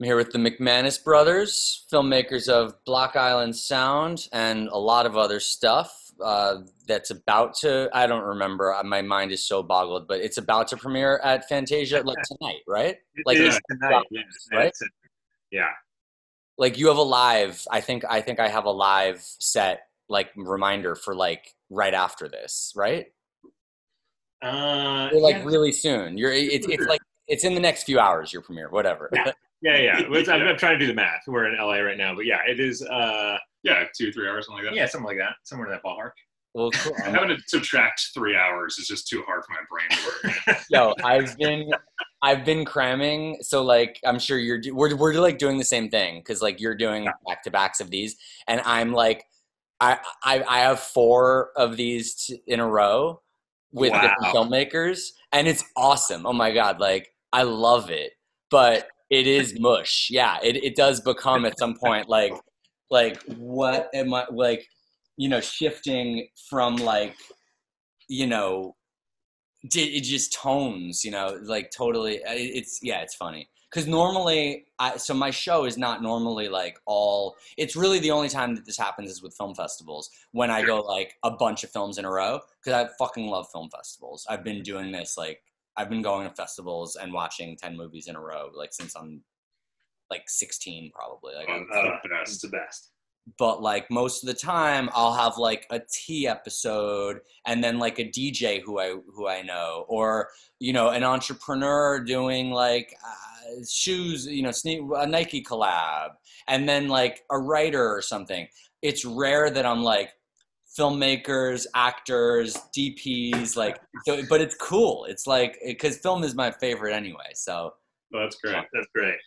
I'm here with the McManus brothers, filmmakers of Block Island Sound and a lot of other stuff uh, that's about to, I don't remember, uh, my mind is so boggled, but it's about to premiere at Fantasia like tonight, right? Like it's tonight, yes, right? Yeah. Like you have a live, I think, I think I have a live set like reminder for like right after this, right? Uh, like yeah, really soon. You're, it's, it's like, it's in the next few hours, your premiere, whatever. Yeah. yeah, yeah. It's- I'm, I'm trying to do the math. We're in LA right now, but yeah, it is. Uh, Yeah, two, or three hours, something like that. yeah, something like that, somewhere in that ballpark. well, cool. Having to subtract three hours is just too hard for my brain to work. Yo, I've been I've been cramming, so like I'm sure you're do- we're we're like doing the same thing because like you're doing back to backs of these, and I'm like I I I have four of these t- in a row with different filmmakers, and it's awesome. Oh my god, like I love it, but it is mush. Yeah, it it does become at some point like like what am I like you know shifting from like you know it just tones you know like totally it's yeah it's funny because normally I, so my show is not normally like all it's really the only time that this happens is with film festivals when i go like a bunch of films in a row because i fucking love film festivals i've been doing this like i've been going to festivals and watching 10 movies in a row like since i'm like 16 probably like Oh, the best. it's the best. but like most of the time I'll have like a tea episode and then like a DJ who I who I know or you know an entrepreneur doing like uh, shoes you know a Nike collab and then like a writer or something it's rare that I'm like filmmakers actors DPs like so but it's cool it's like cuz film is my favorite anyway so Oh, that's great. That's great.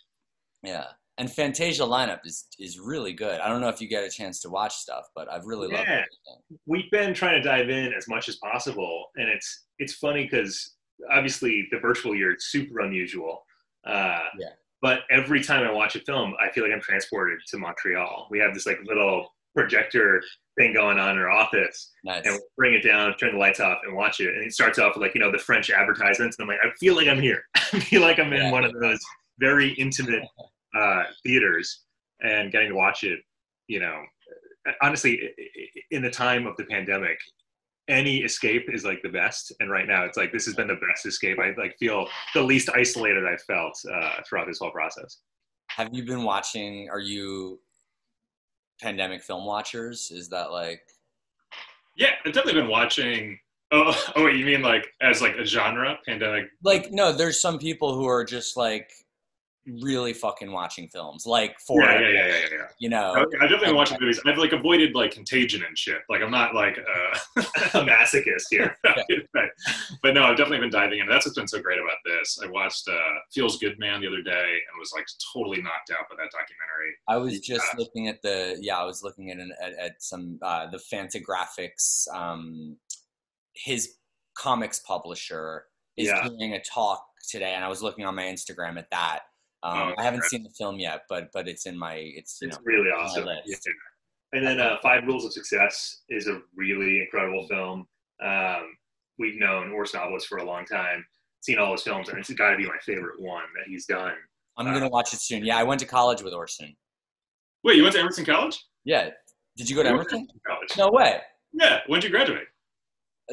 yeah and Fantasia lineup is is really good I don't know if you get a chance to watch stuff but I've really loved Yeah. it We've been trying to dive in as much as possible, and it's it's funny because obviously the virtual year is super unusual. Uh, Yeah. But every time I watch a film, I feel like I'm transported to Montreal. We have this like little projector thing going on in our office, nice and we'll bring it down, turn the lights off, and watch it. And it starts off with like you know the French advertisements, and I'm like, I feel like I'm here. I feel like I'm in Yeah. one of those very intimate uh, theaters, and getting to watch it. You know, honestly, i- i- in the time of the pandemic, any escape is like the best. And right now, it's like this has been the best escape. I like feel the least isolated I've felt uh, throughout this whole process. Have you been watching? Are you pandemic film watchers? Is that like Yeah, I've definitely been watching. Oh, oh, wait, you mean like as like a genre, pandemic? like no? There's some people who are just like really fucking watching films, like for Yeah, yeah, yeah, yeah, yeah. you know. I've definitely watching movies. I've like avoided like Contagion and shit. Like I'm not like uh, A masochist here. right. But no, I've definitely been diving into. That's what's been so great about this. I watched uh, Feels Good Man the other day and was like totally knocked out by that documentary. I was just Yeah. looking at the yeah, I was looking at an, at, at some uh, the Fantagraphics. Um, his comics publisher is Yeah. doing a talk today, and I was looking on my Instagram at that. Um, Oh, I haven't seen the film yet, but but it's in my it's you It's know really awesome. list. And then uh, Five Rules of Success is a really incredible film. Um, we've known Orson Welles for a long time, seen all his films, and it's got to be my favorite one that he's done. I'm gonna watch it soon. Yeah, I went to college with Orson. Wait, you went to Emerson College? Yeah, did you go to You Emerson? College. No way. Yeah. When did you graduate?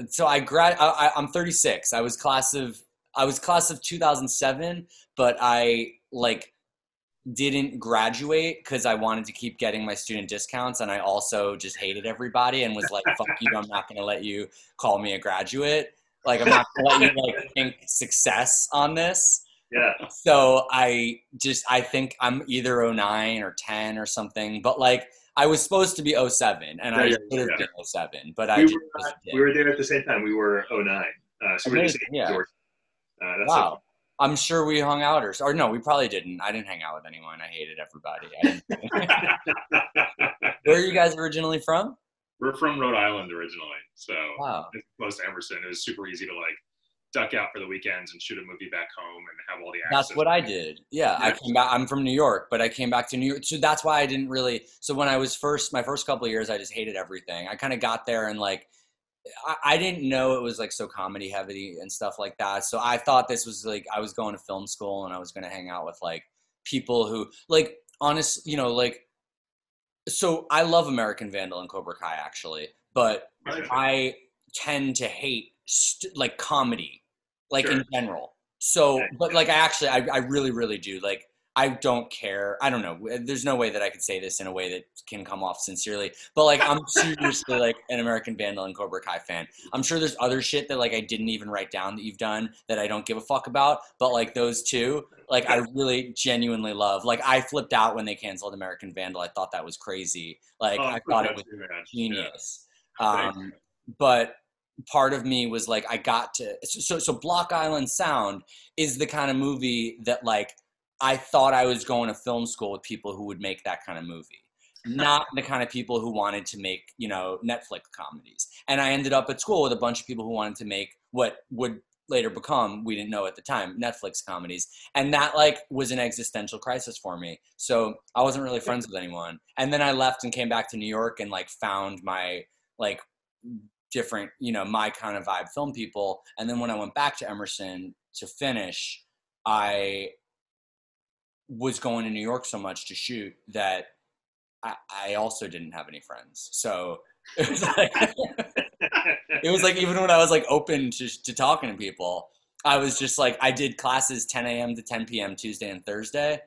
So I grad. I, I, I'm 36. I was class of I was class of 2007, but I like didn't graduate because I wanted to keep getting my student discounts, and I also just hated everybody and was like, "Fuck you! I'm not gonna let you call me a graduate. Like I'm not gonna let you like think success on this." Yeah, So I just I think I'm either 09 or 10 or something, but like I was supposed to be 07 and I Yeah, yeah, should have yeah. been 07, but I we just were, wasn't we were there at the same time. We were 09. Uh, so we were the Amazing, same yeah. resort. Uh, that's Wow. I'm sure we hung out or, or no, we probably didn't. I didn't hang out with anyone. I hated everybody. I didn't- Where are you guys originally from? We're from Rhode Island originally, so Wow. close to Emerson. It was super easy to like duck out for the weekends and shoot a movie back home and have all the access. That's what I did. Yeah, I came back. I'm from New York, but I came back to New York. So that's why I didn't really. So when I was first, my first couple of years, I just hated everything. I kind of got there and like, I, I didn't know it was like so comedy heavy and stuff like that. So I thought this was like I was going to film school and I was going to hang out with like people who like honest, you know, like so I love American Vandal and Cobra Kai actually, but. I tend to hate st- like comedy, like Sure. in general. So, but like I actually, I, I really, really do. Like, I don't care. I don't know. There's no way that I could say this in a way that can come off sincerely. But like, I'm seriously like an American Vandal and Cobra Kai fan. I'm sure there's other shit that like I didn't even write down that you've done that I don't give a fuck about. But like those two, like I really genuinely love. Like I flipped out when they canceled American Vandal. I thought that was crazy. Like Oh, I thought it was genius. Thanks. Um, but part of me was like, I got to so so Block Island Sound is the kind of movie that like I thought I was going to film school with people who would make that kind of movie. Not the kind of people who wanted to make, you know, Netflix comedies. And I ended up at school with a bunch of people who wanted to make what would later become, we didn't know at the time, Netflix comedies. And that like was an existential crisis for me. So I wasn't really friends with anyone. And then I left and came back to New York and like found my like different, you know, my kind of vibe film people. And then when I went back to Emerson to finish, I was going to New York so much to shoot that I, I also didn't have any friends. So it was like, it was like even when I was like open to, to talking to people, I was just like I did classes 10 a.m. to 10 p.m. Tuesday and Thursday,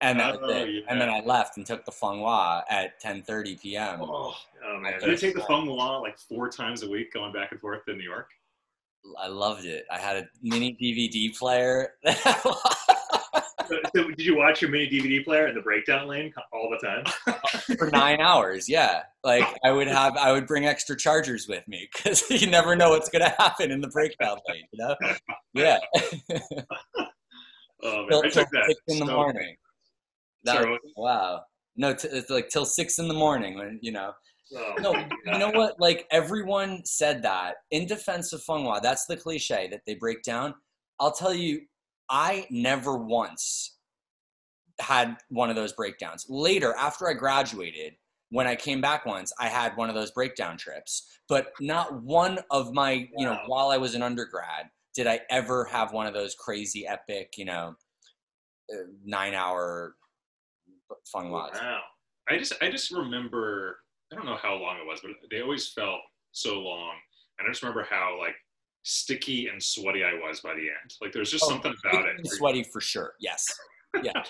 and that was Oh, it. And then. I left and took the Fung Wah at 10:30 p.m. Oh, Oh man, did you take the Fung Wah like four times a week going back and forth to New York? I loved it. I had a mini DVD player. So, did you watch your mini DVD player in the breakdown lane all the time? for nine hours. Yeah, like I would have, I would bring extra chargers with me because you never know what's gonna happen in the breakdown lane. You know? Yeah. Oh man, till, I took that. six in the so- morning. That was- wow. No, t- it's like till six in the morning when you know. Oh, No, you know what? Like everyone said that in defense of Fung Wah. That's the cliche that they break down. I'll tell you, I never once had one of those breakdowns. Later, after I graduated, when I came back once, I had one of those breakdown trips. But not one of my, you know, while I was an undergrad, did I ever have one of those crazy, epic, you know, uh, nine-hour Fung Wahs. Wow. I just I just remember I don't know how long it was, but they always felt so long. And I just remember how like sticky and sweaty I was by the end. Like there's just Oh, something about it. Sweaty for sure. Yes. Yeah.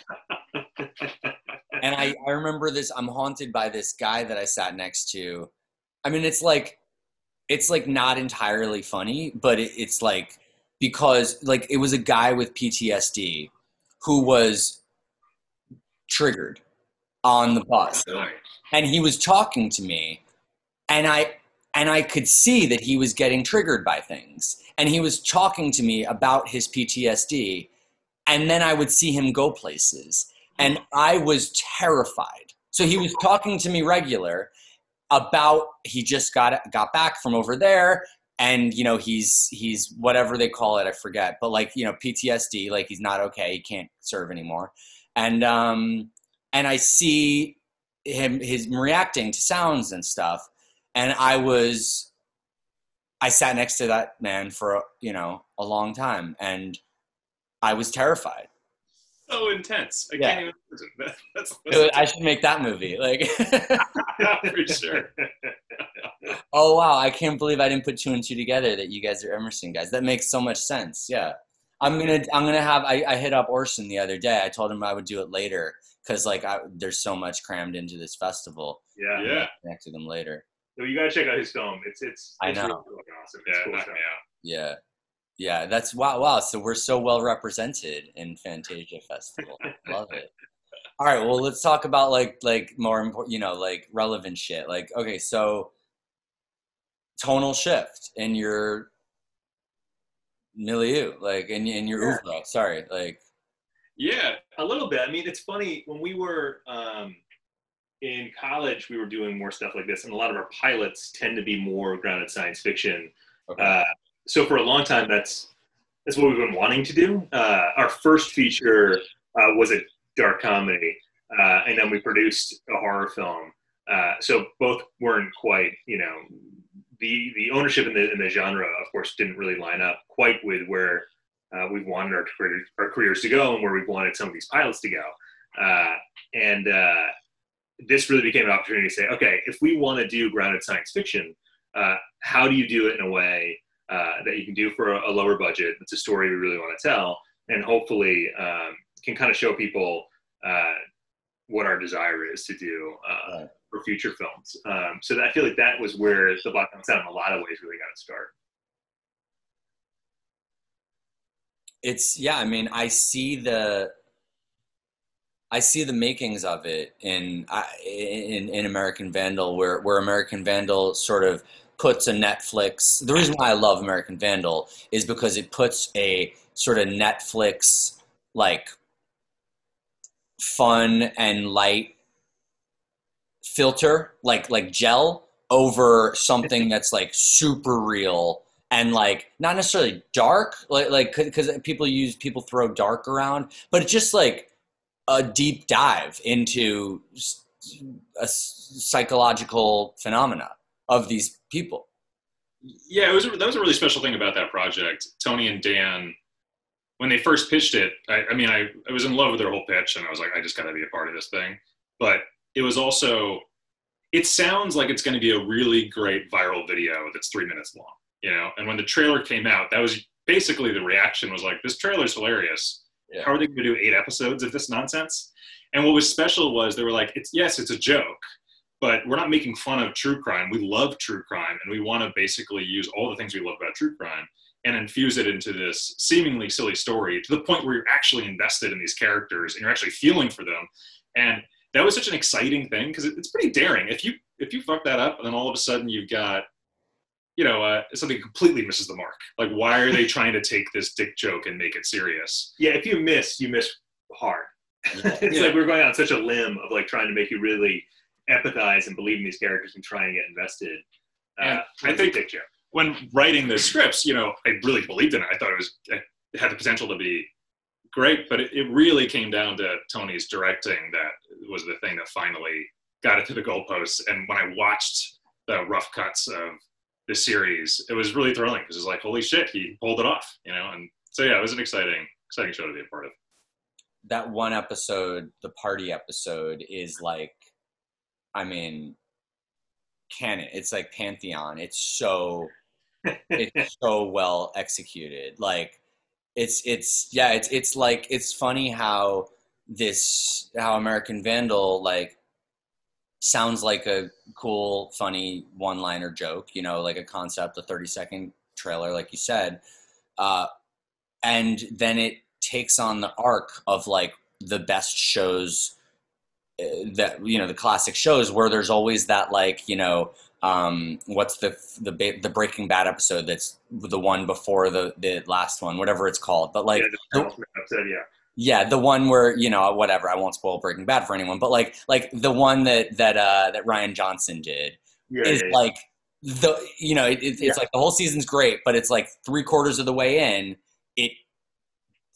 and I, I remember this. I'm haunted by this guy that I sat next to. I mean, it's like, it's like not entirely funny, but it, it's like because like it was a guy with PTSD who was triggered on the bus and he was talking to me and i and i could see that he was getting triggered by things. And he was talking to me about his ptsd and then i would see him go places and i was terrified. So he was talking to me regular about he just got got back from over there and you know he's he's whatever they call it i forget but like you know ptsd like he's not okay he can't serve anymore. And um and i see him his reacting to sounds and stuff and i was i sat next to that man for you know a long time and i was terrified so intense. I Yeah. can't even imagine. That, that's, Dude, i should make that movie like that's for sure. oh wow i can't believe i didn't put two and two together that you guys are emerson guys that makes so much sense yeah i'm gonna i'm gonna have i, I hit up orson the other day i told him i would do it later because like I, there's so much crammed into this festival yeah. Yeah. connect to them later So you gotta check out his film. It's it's. I it's know. really fucking awesome. It's Yeah, cool knock stuff. me out. Yeah. Yeah, that's wow, wow. So we're so well represented in Fantasia Festival. Love it. All right, well, let's talk about like like more important, you know, like relevant shit. Like, okay, so tonal shift in your milieu, like in in your Yeah. oeuvre. Sorry, like Yeah. A little bit. I mean, it's funny when we were um, in college, we were doing more stuff like this, and a lot of our pilots tend to be more grounded science fiction. okay. Uh, so for a long time, that's that's what we've been wanting to do. Uh, our first feature uh, was a dark comedy, uh, and then we produced a horror film. Uh, so both weren't quite, you know, the the ownership in the in the genre, of course, didn't really line up quite with where uh, we've wanted our, career, our careers to go and where we've wanted some of these pilots to go. Uh, and uh, this really became an opportunity to say, okay, if we want to do grounded science fiction, uh, how do you do it in a way uh, that you can do for a, a, lower budget? It's a story we really want to tell, and hopefully um, can kind of show people uh, what our desire is to do right. for future films. Um, so I feel like that was where the Black Sound in a lot of ways really got its start. It's yeah. I mean, I see the I see the makings of it in in, in American Vandal, where where American Vandal sort of puts a Netflix. The reason why I love American Vandal is because it puts a sort of Netflix like fun and light filter, like like gel over something that's like super real and like not necessarily dark, like like because people use people throw dark around, but it's just like a deep dive into a psychological phenomena of these people. Yeah, it was that was a really special thing about that project. Tony and Dan, when they first pitched it, I, I mean, I, I was in love with their whole pitch, and I was like, I just got to be a part of this thing. But it was also, it sounds like it's going to be a really great viral video that's three minutes long, you know. And when the trailer came out, that was basically the reaction was like, this trailer's hilarious yeah. How are they going to do eight episodes of this nonsense? And what was special was they were like, it's yes, it's a joke, but we're not making fun of true crime. We love true crime, and we want to basically use all the things we love about true crime and infuse it into this seemingly silly story to the point where you're actually invested in these characters and you're actually feeling for them. And that was such an exciting thing because it's pretty daring. If you if you fuck that up, and then all of a sudden you've got you know, uh, something completely misses the mark. Like, why are they trying to take this dick joke and make it serious? Yeah, if you miss, you miss hard. it's yeah. like we're going on such a limb of like trying to make you really empathize and believe in these characters and try and get invested. Uh, I think dick joke. when writing the scripts, you know, I really believed in it. I thought it was it had the potential to be great, but it, it really came down to Tony's directing that was the thing that finally got it to the goalposts. And when I watched the rough cuts of the series, it was really thrilling because it's like, holy shit, he pulled it off, you know? And so, yeah, it was an exciting, exciting show to be a part of. That one episode, the party episode, is like, I mean, canon. It's like Pantheon. It's so, it's so well executed. Like, it's, it's, yeah, it's, it's like, it's funny how this, how American Vandal, like, sounds like a cool, funny one liner joke, you know, like a concept, a 30 second trailer, like you said. Uh, and then it takes on the arc of like the best shows uh, that, you know, the classic shows where there's always that, like, you know, um, what's the, the, the Breaking Bad episode that's the one before the, the last one, whatever it's called. But like, yeah, the, episode, yeah yeah, the one where you know whatever. I won't spoil Breaking Bad for anyone, but like like the one that that uh, that Rian Johnson did yeah, is yeah, yeah. like the you know it, it's like the whole season's great, but it's like three quarters of the way in, it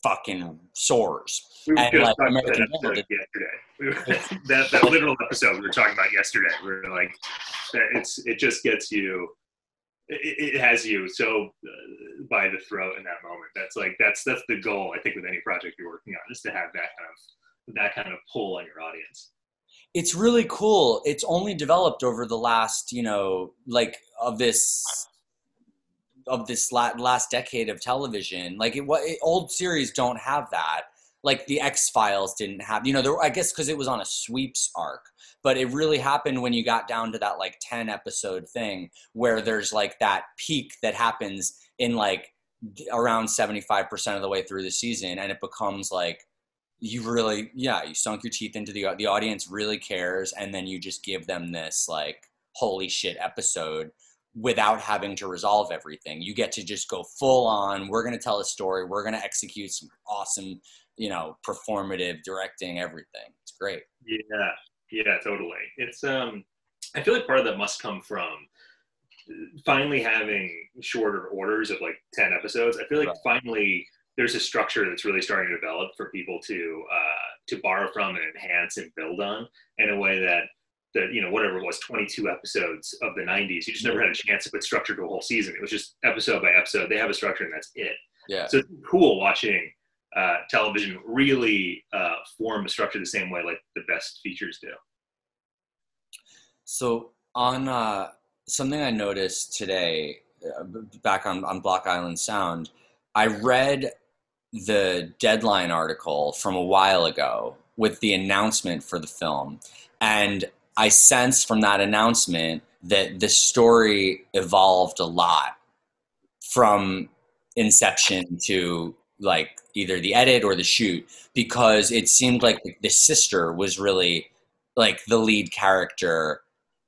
fucking soars. We were and just like, talking American about that yesterday. that that literal episode we were talking about yesterday. We are like, it's it just gets you it, it has you so uh, by the throat in that moment. That's like that's that's the goal. I think with any project you're working on is to have that kind of that kind of pull on your audience. It's really cool. It's only developed over the last, you know, like of this of this last decade of television. Like it, what old series don't have that. Like the X Files didn't have, you know, there. I guess because it was on a sweeps arc but it really happened when you got down to that like 10 episode thing where there's like that peak that happens in like around 75% of the way through the season and it becomes like you really yeah you sunk your teeth into the the audience really cares and then you just give them this like holy shit episode without having to resolve everything. You get to just go full on we're going to tell a story we're going to execute some awesome you know performative directing everything. It's great. Yeah yeah, totally. It's um, I feel like part of that must come from finally having shorter orders of like 10 episodes. I feel like right. finally there's a structure that's really starting to develop for people to uh, to borrow from and enhance and build on in a way that that you know whatever it was 22 episodes of the 90s you just never had a chance to put structure to a whole season it was just episode by episode they have a structure and that's it Yeah. So it's cool watching uh, television really uh, form a structure the same way like the best features do. So on uh, something I noticed today, uh, back on on Block Island Sound, I read the deadline article from a while ago with the announcement for the film, and I sense from that announcement that the story evolved a lot from inception to like either the edit or the shoot because it seemed like the sister was really like the lead character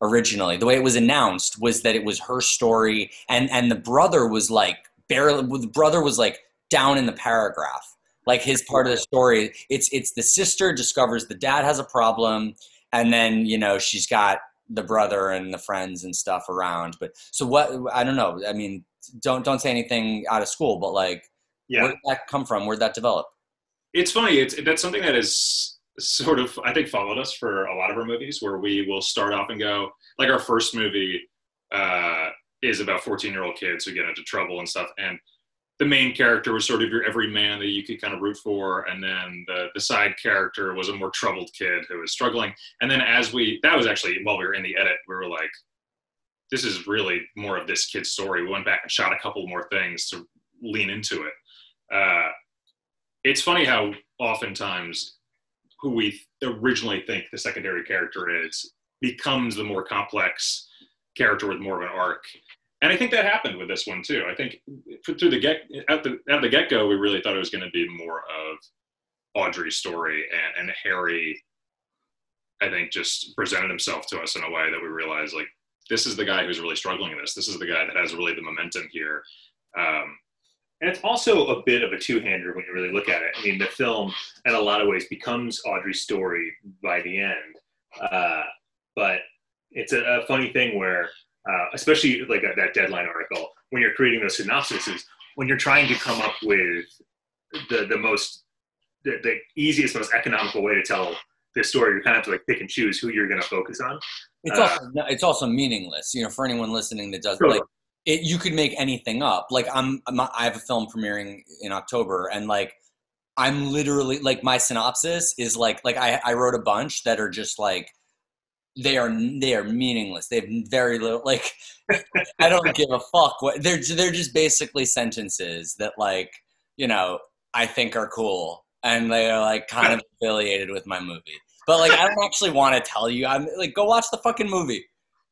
originally. The way it was announced was that it was her story and and the brother was like barely the brother was like down in the paragraph. Like his part of the story it's it's the sister discovers the dad has a problem and then you know she's got the brother and the friends and stuff around but so what i don't know i mean don't don't say anything out of school but like Yeah. where did that come from where'd that develop it's funny. It's that's something that is sort of I think followed us for a lot of our movies, where we will start off and go like our first movie uh, is about 14 year old kids who get into trouble and stuff, and the main character was sort of your every man that you could kind of root for, and then the the side character was a more troubled kid who was struggling, and then as we that was actually while we were in the edit, we were like. This is really more of this kid's story. We went back and shot a couple more things to lean into it. Uh, it's funny how oftentimes who we originally think the secondary character is becomes the more complex character with more of an arc. And I think that happened with this one too. I think through the get at the at the get go, we really thought it was going to be more of Audrey's story, and, and Harry, I think, just presented himself to us in a way that we realized like this is the guy who's really struggling in this. This is the guy that has really the momentum here. Um, And it's also a bit of a two-hander when you really look at it. I mean, the film, in a lot of ways, becomes Audrey's story by the end. Uh, but it's a, a funny thing where, uh, especially like that, that deadline article, when you're creating those synopsises, when you're trying to come up with the the most, the, the easiest, most economical way to tell this story, you kind of have to like pick and choose who you're going to focus on. it's Uh, also it's also meaningless you know for anyone listening that does like it you could make anything up. Like i'm, I'm i have a film premiering in october and like i'm literally like my synopsis is like like i i wrote a bunch that are just like they are they are meaningless. They have very little like i don't give a fuck what they're they're just basically sentences that like you know i think are cool and they are like kind of affiliated with my movie. But like i don't actually want to tell you i'm like go watch the fucking movie.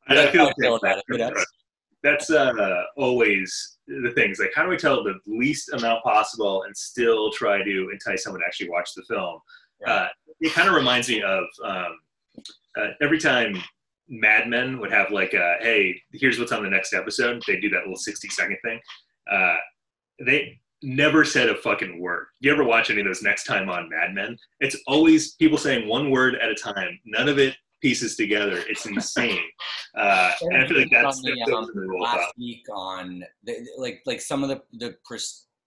I feel, I feel about it, you know? That's uh, always the things. Like, how do we tell the least amount possible and still try to entice someone to actually watch the film? Right. Uh, it kind of reminds me of um, uh, every time Mad Men would have like, a, "Hey, here's what's on the next episode." They do that little sixty second thing. Uh, they never said a fucking word. You ever watch any of those next time on Mad Men? It's always people saying one word at a time. None of it pieces together. It's insane. Uh, and I feel like that's the, um, the last week on the, like like some of the the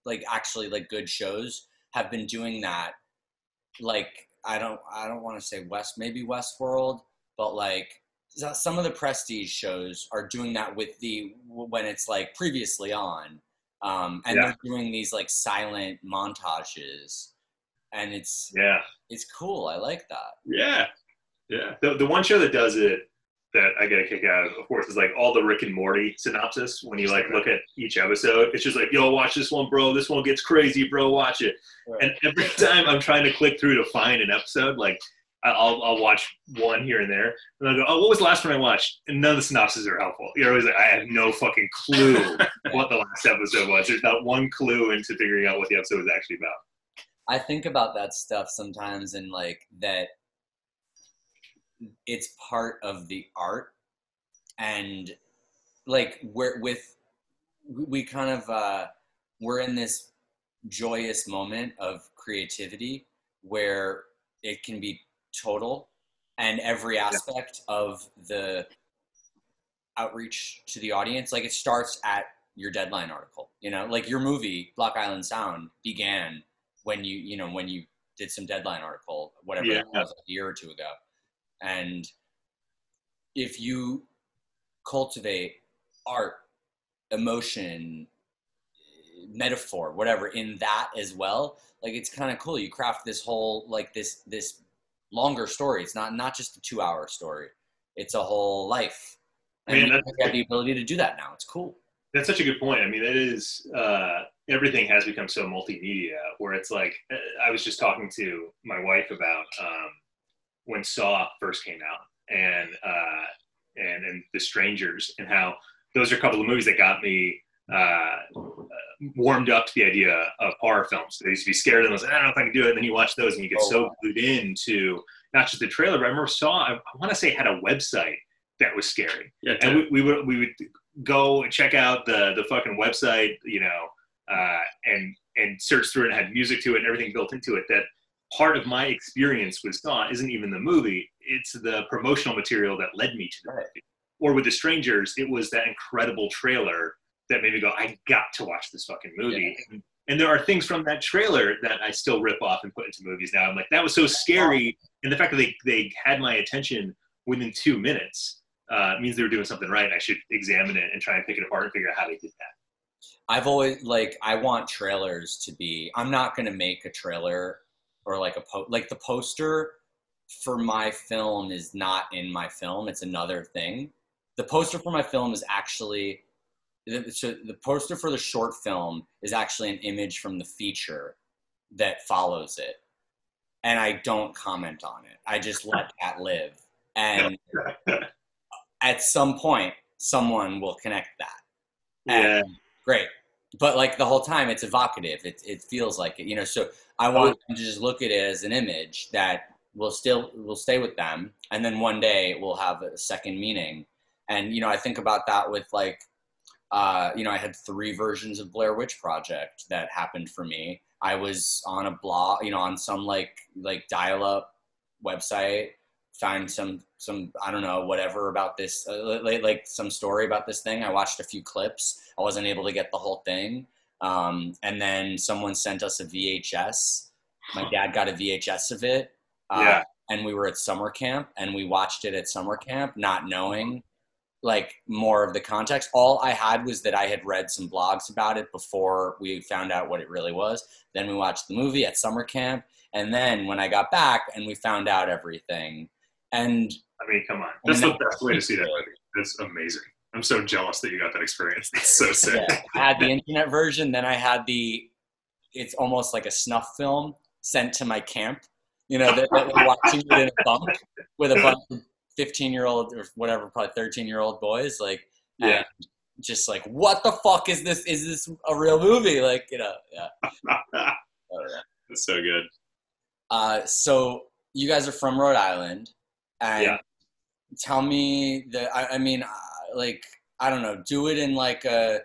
like actually like good shows have been doing that like i don't i don't want to say west maybe westworld but like some of the prestige shows are doing that with the when it's like previously on um and Yeah. they're doing these like silent montages and it's Yeah. it's cool i like that yeah, yeah. The, the one show that does it that I get a kick out of, of course, is like all the Rick and Morty synopsis. When you like look at each episode, it's just like, yo, watch this one, bro. This one gets crazy, bro. Watch it. And every time I'm trying to click through to find an episode, like I- I'll, I'll watch one here and there, and I'll go, oh, what was the last one I watched? And none of the synopses are helpful. You're always like, I have no fucking clue what the last episode was. There's not one clue into figuring out what the episode was actually about. I think about that stuff sometimes and like that it's part of the art. And like we're with we kind of uh we're in this joyous moment of creativity where it can be total. And every aspect of the outreach to the audience like it starts at your deadline article you know? Like your movie block island sound began when you you know when you did some deadline article whatever Yeah. it was a year or two ago and if you cultivate art emotion metaphor, whatever, in that as well. Like it's kind of cool. You craft this whole like this this longer story. It's not not just a two hour story. It's a whole life. And Man, you have the ability to do that now. It's cool. That's such a good point. I mean, it is uh, everything has become so multimedia. Where it's like uh, I was just talking to my wife about um, when Saw first came out, and uh, and and The Strangers, and how those are a couple of movies that got me uh, warmed up to the idea of horror films. I used to be scared of them. I was like, I don't know if I can do it. And then you watch those, and you get Oh, so glued into not just the trailer, but I remember Saw. I, I want to say had a website that was scary Yeah, and we, we would we would go and check out the the fucking website, you know, uh, and and search through it and had music to it and everything built into it. That part of my experience with Saw isn't even the movie; it's the promotional material that led me to the Right. movie. Or with The Strangers, it was that incredible trailer that made me go, "I got to watch this fucking movie." And, and there are things from that trailer that I still rip off and put into movies now. I'm like, that was so scary, and the fact that they they had my attention within two minutes uh, means they were doing something right. I should examine it and try and pick it apart and figure out how they did that. I've always like I want trailers to be. I'm not gonna make a trailer or like a po- like the poster for my film is not in my film. It's another thing. The poster for my film is actually the- so the poster for the short film is actually an image from the feature that follows it, and I don't comment on it. I just let that live, and at some point, someone will connect that Yeah, great. But like the whole time, it's evocative. It it feels like it, you know. So I want them to just look at it as an image that will still will stay with them, and then one day it will have a second meaning. And you know, I think about that with like, uh, you know, I had three versions of Blair Witch Project that happened for me. I was on a blog, you know, on some like like dial up website find some some I don't know whatever about this uh, like, like some story about this thing. I watched a few clips. I wasn't able to get the whole thing, um, and then someone sent us a VHS. My dad got a VHS of it, uh, Yeah. and we were at summer camp, and we watched it at summer camp, not knowing like more of the context. All I had was that I had read some blogs about it before we found out what it really was. Then we watched the movie at summer camp, and then when I got back and we found out everything, and I mean, come on. That's the best way to see that movie. That's amazing. I'm so jealous that you got that experience. That's so sick. yeah, I had the internet version, then I had the it's almost like a snuff film sent to my camp. You know, we're watching it in a bunk with a bunch of 15 year old or whatever, probably 13 year old boys. Like, Yeah. just like, what the fuck is this? Is this a real movie? Like, you know, yeah. Oh, yeah. That's so good. Uh, so you guys are from Rhode Island, and Yeah. tell me the. I, I mean, uh, like I don't know, do it in like a.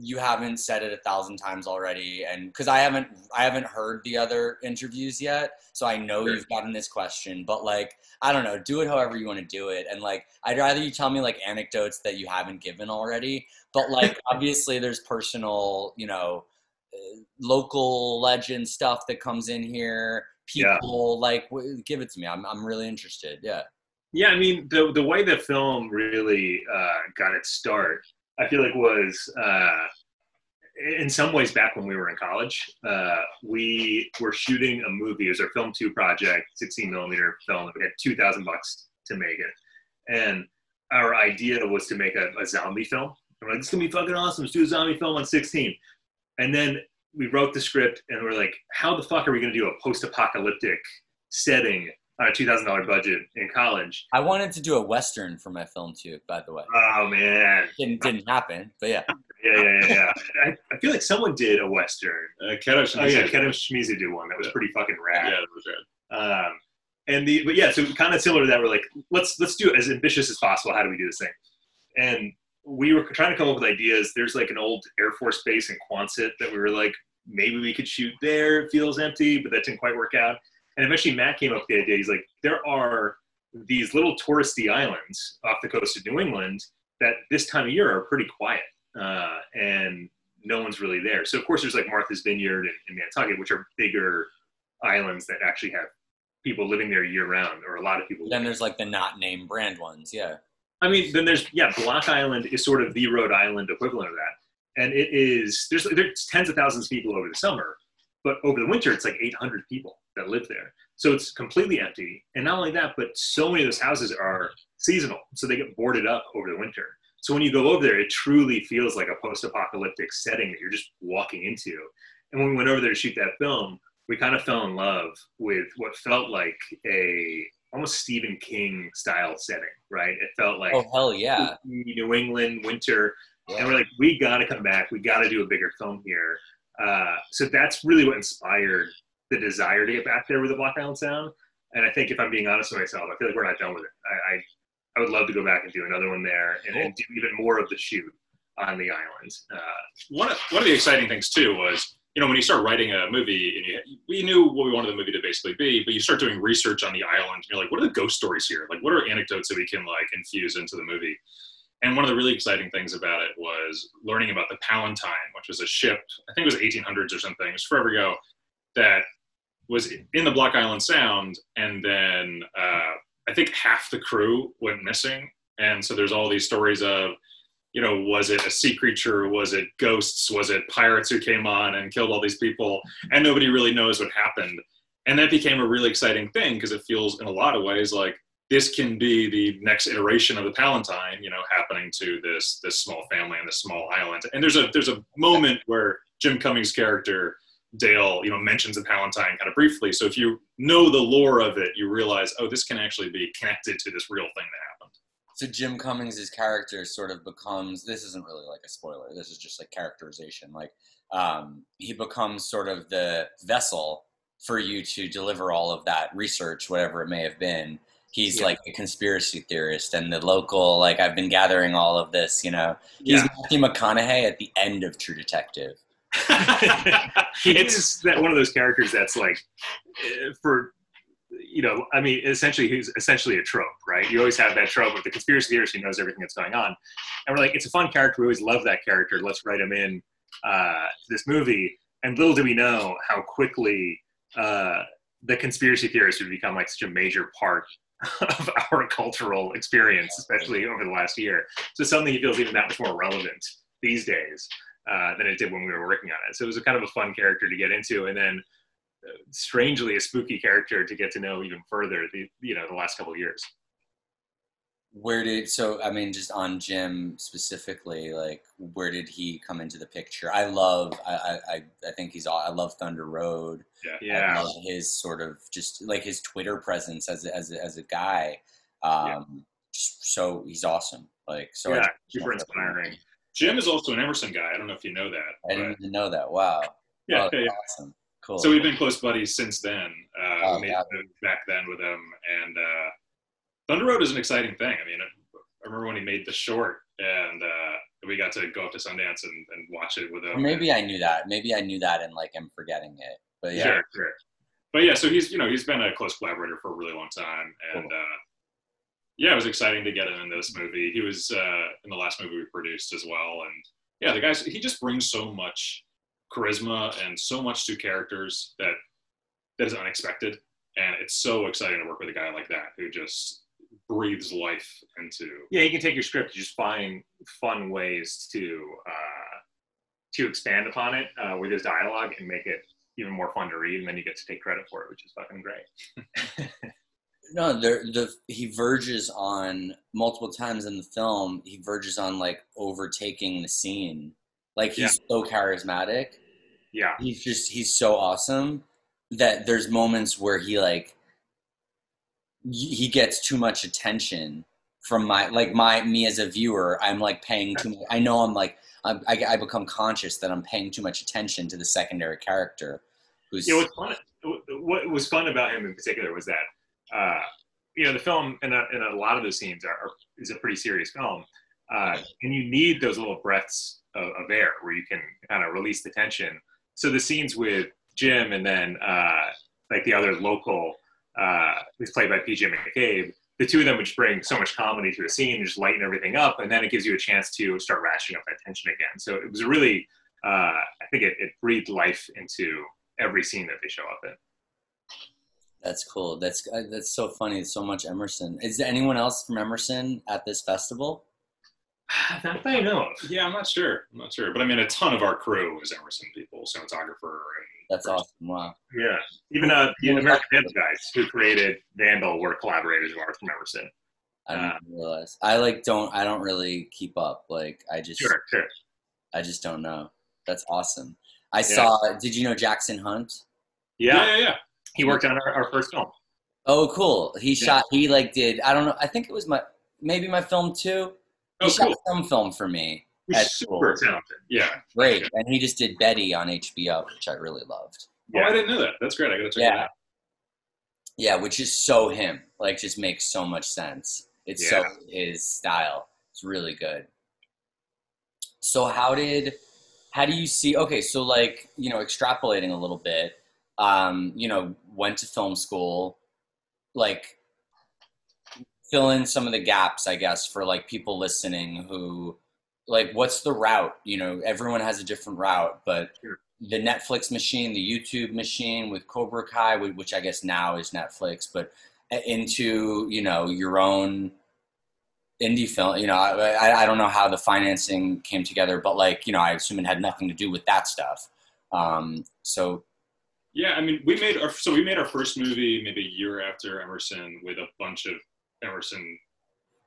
You haven't said it a thousand times already, and because I haven't, I haven't heard the other interviews yet, so I know Sure. you've gotten this question. But like, I don't know, do it however you want to do it, and like, I'd rather you tell me like anecdotes that you haven't given already. But like, obviously, there's personal, you know, uh, local legend stuff that comes in here. Yeah. People like w- give it to me. I'm I'm really interested. Yeah. Yeah, I mean, the the way the film really uh, got its start, I feel like was uh, in some ways back when we were in college. Uh, we were shooting a movie. It was our film two project, 16 millimeter film. We had 2,000 bucks to make it, and our idea was to make a, a zombie film. We're like, this is gonna be fucking awesome. Let's do a zombie film on 16. And then we wrote the script, and we're like, how the fuck are we gonna do a post-apocalyptic setting on a two thousand dollar budget in college. I wanted to do a western for my film too. By the way, Oh man, didn't didn't happen. But yeah. yeah, yeah, yeah. yeah. I, I feel like someone did a western. Uh, Keto Oh yeah, Kevin Schmiese did one that was Yeah. pretty fucking rad. Yeah, rad. that was rad. Um, and the but yeah, so kind of similar to that. We're like, let's let's do it as ambitious as possible. How do we do this thing? And we were trying to come up with ideas. There's like an old Air Force base in Quonset that we were like, maybe we could shoot there. It feels empty, but that didn't quite work out. And eventually, Matt came up with the idea. He's like, there are these little touristy islands off the coast of New England that this time of year are pretty quiet, uh, and no one's really there. So of course, there's like Martha's Vineyard and, and Nantucket, which are bigger islands that actually have people living there year round, or a lot of people. Then there's like the not named brand ones. Yeah. I mean, then there's yeah, Block Island is sort of the Rhode Island equivalent of that. And it is there's there's tens of thousands of people over the summer, but over the winter it's like 800 people that live there. So it's completely empty. And not only that, but so many of those houses are seasonal, so they get boarded up over the winter. So when you go over there, it truly feels like a post-apocalyptic setting that you're just walking into. And when we went over there to shoot that film, we kind of fell in love with what felt like a almost Stephen King style setting, right? It felt like oh hell yeah, New England winter, yeah. and we're like, we got to come back. We got to do a bigger film here. Uh, so that's really what inspired the desire to get back there with the Block Island Sound. And I think if I'm being honest with myself, I feel like we're not done with it. I, I, I would love to go back and do another one there and, cool. and do even more of the shoot on the island. Uh, one, of, one of the exciting things too was you know, when you start writing a movie and you, we knew what we wanted the movie to basically be, but you start doing research on the island and you're like, what are the ghost stories here? Like, what are anecdotes that we can like infuse into the movie? And one of the really exciting things about it was learning about the Palatine, which was a ship, I think it was 1800s or something, it was forever ago, that was in the Block Island Sound. And then uh, I think half the crew went missing. And so there's all these stories of, you know, was it a sea creature? Was it ghosts? Was it pirates who came on and killed all these people? And nobody really knows what happened. And that became a really exciting thing because it feels, in a lot of ways, like this can be the next iteration of the Palatine, you know, happening to this this small family on this small island. And there's a there's a moment where Jim Cummings' character Dale, you know, mentions the Palatine kind of briefly. So if you know the lore of it, you realize, oh, this can actually be connected to this real thing that happened so Jim Cummings' character sort of becomes this isn't really like a spoiler. This is just like characterization. Like um, he becomes sort of the vessel for you to deliver all of that research, whatever it may have been. He's yeah. like a conspiracy theorist and the local like I've been gathering all of this, you know. He's yeah. Matthew McConaughey at the end of True Detective. it's that one of those characters that's like eh, for you know, I mean, essentially, he's essentially a trope, right? You always have that trope of the conspiracy theorist who knows everything that's going on. And we're like, it's a fun character. We always love that character. Let's write him in uh, this movie. And little do we know how quickly uh, the conspiracy theorist would become like such a major part of our cultural experience, especially over the last year. So something he feels even that much more relevant these days uh, than it did when we were working on it. So it was a kind of a fun character to get into. And then strangely a spooky character to get to know even further the you know the last couple of years where did so i mean just on jim specifically like where did he come into the picture? I love i i i think he's all i love thunder road. Yeah. Yeah. I love his sort of just like his twitter presence as a, as as a guy. Um yeah. just so he's awesome. Like so yeah super inspiring. jim is also an emerson guy. I don't know if you know that i didn't even know that. Wow. Yeah, oh, yeah, yeah. awesome. Cool. So we've been close buddies since then. Uh, oh, made yeah. back then with him, and uh, Thunder Road is an exciting thing. I mean, I remember when he made the short, and uh, we got to go up to Sundance and, and watch it with him. Or maybe I knew that. Maybe I knew that, and like I'm forgetting it. But yeah, sure, sure. But yeah, so he's you know he's been a close collaborator for a really long time, and cool. Uh, yeah, it was exciting to get him in this movie. He was uh, in the last movie we produced as well, and yeah, the guys he just brings so much charisma and so much to characters that that is unexpected and it's so exciting to work with a guy like that who just breathes life into yeah you can take your script you just find fun ways to uh to expand upon it uh, with his dialogue and make it even more fun to read and then you get to take credit for it which is fucking great no the the he verges on multiple times in the film he verges on like overtaking the scene like he's yeah. so charismatic. Yeah. He's just he's so awesome that there's moments where he like he gets too much attention from my like my me as a viewer. I'm like paying too much. I know I'm like I'm, I, I become conscious that I'm paying too much attention to the secondary character. Who's yeah. What's fun? What was fun about him in particular was that uh, you know the film and a, and a lot of the scenes are, are, is a pretty serious film, uh, and you need those little breaths of, of air where you can kind of release the tension. So the scenes with Jim and then uh, like the other local uh, who's played by PJ McCabe, the two of them would bring so much comedy to a scene just lighten everything up, and then it gives you a chance to start ratcheting up that tension again. So it was really, uh, I think it, it breathed life into every scene that they show up in. That's cool. That's uh, that's so funny. so much Emerson. Is there anyone else from Emerson at this festival? Not that I know of. Yeah, I'm not sure. I'm not sure, but I mean, a ton of our crew is Emerson people, cinematographer, and That's awesome. Wow. Yeah, even uh, the American Vandal guys who created Vandal were collaborators of ours from Emerson. I didn't Uh, realize. I like don't. I don't really keep up. Like I just. Sure, sure. I just don't know. That's awesome. I saw. Did you know Jackson Hunt? Yeah, yeah, yeah. yeah. he worked on our, our first film. Oh, cool. He Yeah. shot. He like did. I don't know. I think it was my maybe my film too. He Oh, shot cool. some film for me. He's super cool. talented. Yeah. Great, and he just did Betty on HBO, which I really loved. Oh, I didn't know that. That's great. I gotta check Yeah. it out. Yeah, which is so him. Like, just makes so much sense. It's so his style. It's really good. So how did how do you see okay, so like, you know, extrapolating a little bit, um, you know, went to film school, like fill in some of the gaps, I guess, for like people listening who like what's the route? You know, everyone has a different route, but Sure. the Netflix machine, the YouTube machine with Cobra Kai, which I guess now is Netflix, but into you know your own indie film. You know, I, I- I don't know how the financing came together, but like you know, I assume it had nothing to do with that stuff. Um, so Yeah, I mean, we made our so we made our first movie maybe a year after Emerson with a bunch of Emerson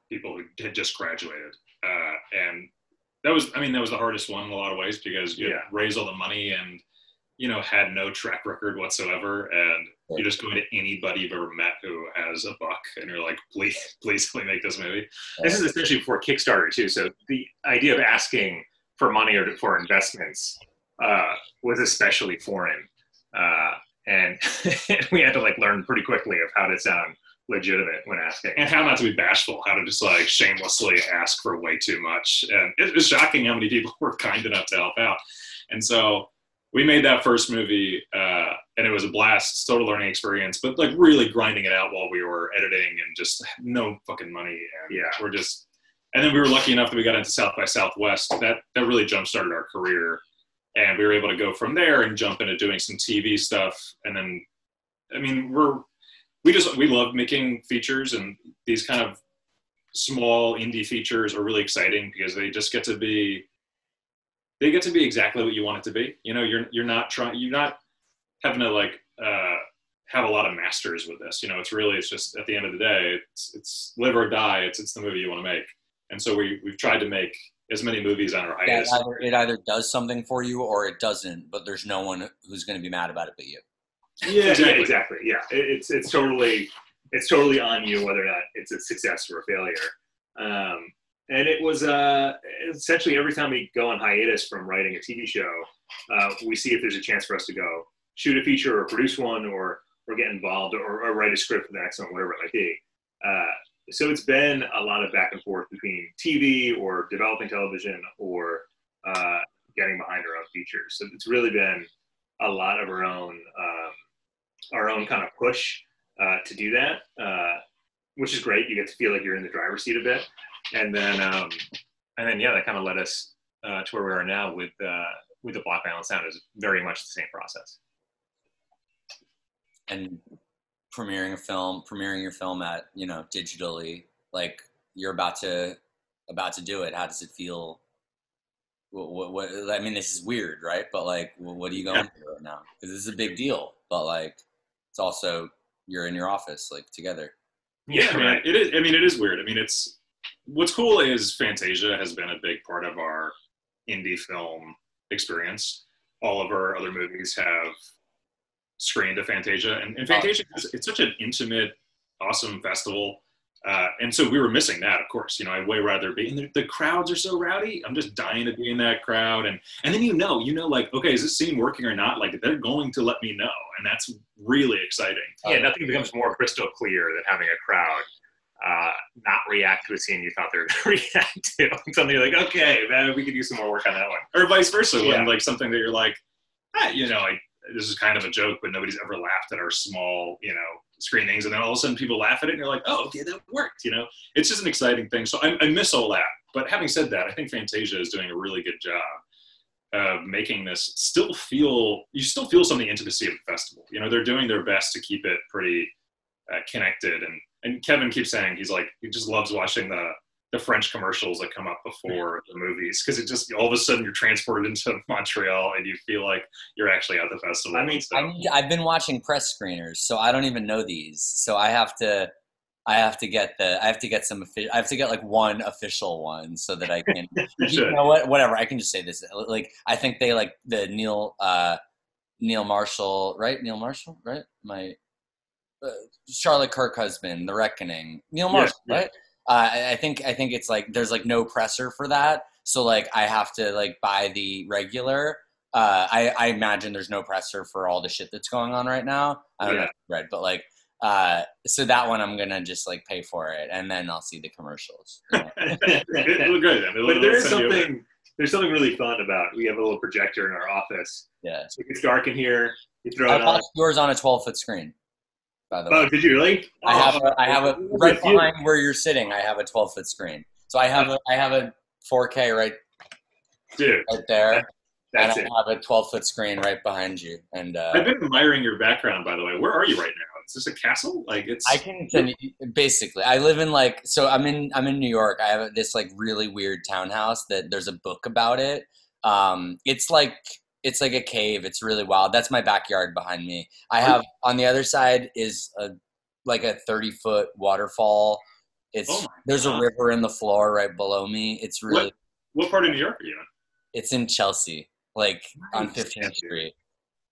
people who had just graduated, uh, and that was I mean that was the hardest one in a lot of ways because you Yeah. raised all the money and you know had no track record whatsoever, and you're just going to anybody you've ever met who has a buck, and you're like, please, please, let me make this movie. this is essentially before Kickstarter too. So the idea of asking for money or for investments uh, was especially foreign, uh, and we had to like learn pretty quickly of how to sound legitimate when asking. and how not to be bashful, how to just like shamelessly ask for way too much. And it was shocking how many people were kind enough to help out. And so we made that first movie, uh, and it was a blast, total learning experience, but like really grinding it out while we were editing and just no fucking money. And Yeah. we're just, and then we were lucky enough that we got into South by Southwest. That that really jump started our career, and we were able to go from there and jump into doing some TV stuff. And then, I mean, we're we just we love making features and these kind of small indie features are really exciting because they just get to be they get to be exactly what you want it to be. You know you're you're not trying you're not having to like uh have a lot of masters with this. You know it's really it's just at the end of the day it's it's live or die. It's it's the movie you want to make. And so we we've tried to make as many movies on our yeah, it either, it either does something for you or it doesn't, but there's no one who's going to be mad about it but you. Yeah, Exactly. yeah, exactly. Yeah, it's it's totally it's totally on you whether or not it's a success or a failure. Um, and it was uh, essentially every time we go on hiatus from writing a TV show, uh, we see if there's a chance for us to go shoot a feature or produce one or or get involved or, or write a script for the next one, whatever it might be. Uh, so it's been a lot of back and forth between TV or developing television or uh, getting behind our own features. So it's really been a lot of our own um, our own kind of push uh, to do that, uh, which is great. You get to feel like you're in the driver's seat a bit, and then um, and then yeah, that kind of led us uh, to where we are now with uh, with the Block Island Sound. Is very much the same process. and premiering a film, premiering your film at you know digitally, like you're about to about to do it. How does it feel? What, what, what I mean, this is weird, right? But like, what are you going Yeah. through right now? Because this is a big deal. But like, it's also you're in your office, like together. Yeah, man, it is. I mean, it is weird. I mean, it's what's cool is Fantasia has been a big part of our indie film experience. All of our other movies have screened at Fantasia, and, and Fantasia is it's such an intimate, awesome festival. Uh, and so we were missing that, of course. You know, I'd way rather be. And the, the crowds are so rowdy. I'm just dying to be in that crowd. And and then you know, you know, like, okay, is this scene working or not? Like, they're going to let me know, and that's really exciting. Yeah, nothing becomes more crystal clear than having a crowd uh, not react to a scene you thought they were going to react to. Something you're like, okay, man, we could do some more work on that one. or vice versa Yeah. when like something that you're like ah, you know like this is kind of a joke but nobody's ever laughed at our small you know screenings and then all of a sudden people laugh at it and you're like oh okay that worked you know? It's just an exciting thing. So I, I miss all that. But having said that i think fantasia is doing a really good job of making this still feel you still feel some of the intimacy of the festival. You know they're doing their best to keep it pretty uh, connected. And and kevin keeps saying he's like he just loves watching the the French commercials that come up before the movies because it just all of a sudden you're transported into Montreal and you feel like you're actually at the festival. I mean, stuff. I I've been watching press screeners, so I don't even know these. So I have to, I have to get the, I have to get some, I have to get like one official one so that I can. you you know what? Whatever. I can just say this. Like I think they like the Neil, uh, Neil Marshall, right? Neil Marshall, right? My uh, Charlotte Kirk husband, The Reckoning. Neil Yeah, Marshall, yeah. right? Uh, I I think I think it's like there's like no presser for that, so like I have to like buy the regular. Uh, I, I imagine there's no presser for all the shit that's going on right now. I don't know, Yeah. if you read, but like, uh, so that one I'm gonna just like pay for it, and then I'll see the commercials. you know? it, it looked good. I mean, but there is send you over. something. There's something really fun about. We have a little projector in our office. yeah. So it's dark in here. You throw I it on. yours on a 12 foot screen. By the way, Oh, did you really? I have Oh, a, I have a right you. behind where you're sitting. I have a 12 foot screen, so I have a I have a 4K right dude. right there, That's and it. I have a 12 foot screen right behind you. And uh, I've been admiring your background, by the way. Where are you right now? Is this a castle? Like it's. I can basically. I live in like so. I'm in I'm in New York. I have this like really weird townhouse that there's a book about it. Um, it's like it's like a cave. It's really wild. That's my backyard behind me. I have on the other side is a like a 30 foot waterfall. It's Oh there's a river in the floor right below me. It's really what part of New York are you in? it's in Chelsea, like on 15th Street.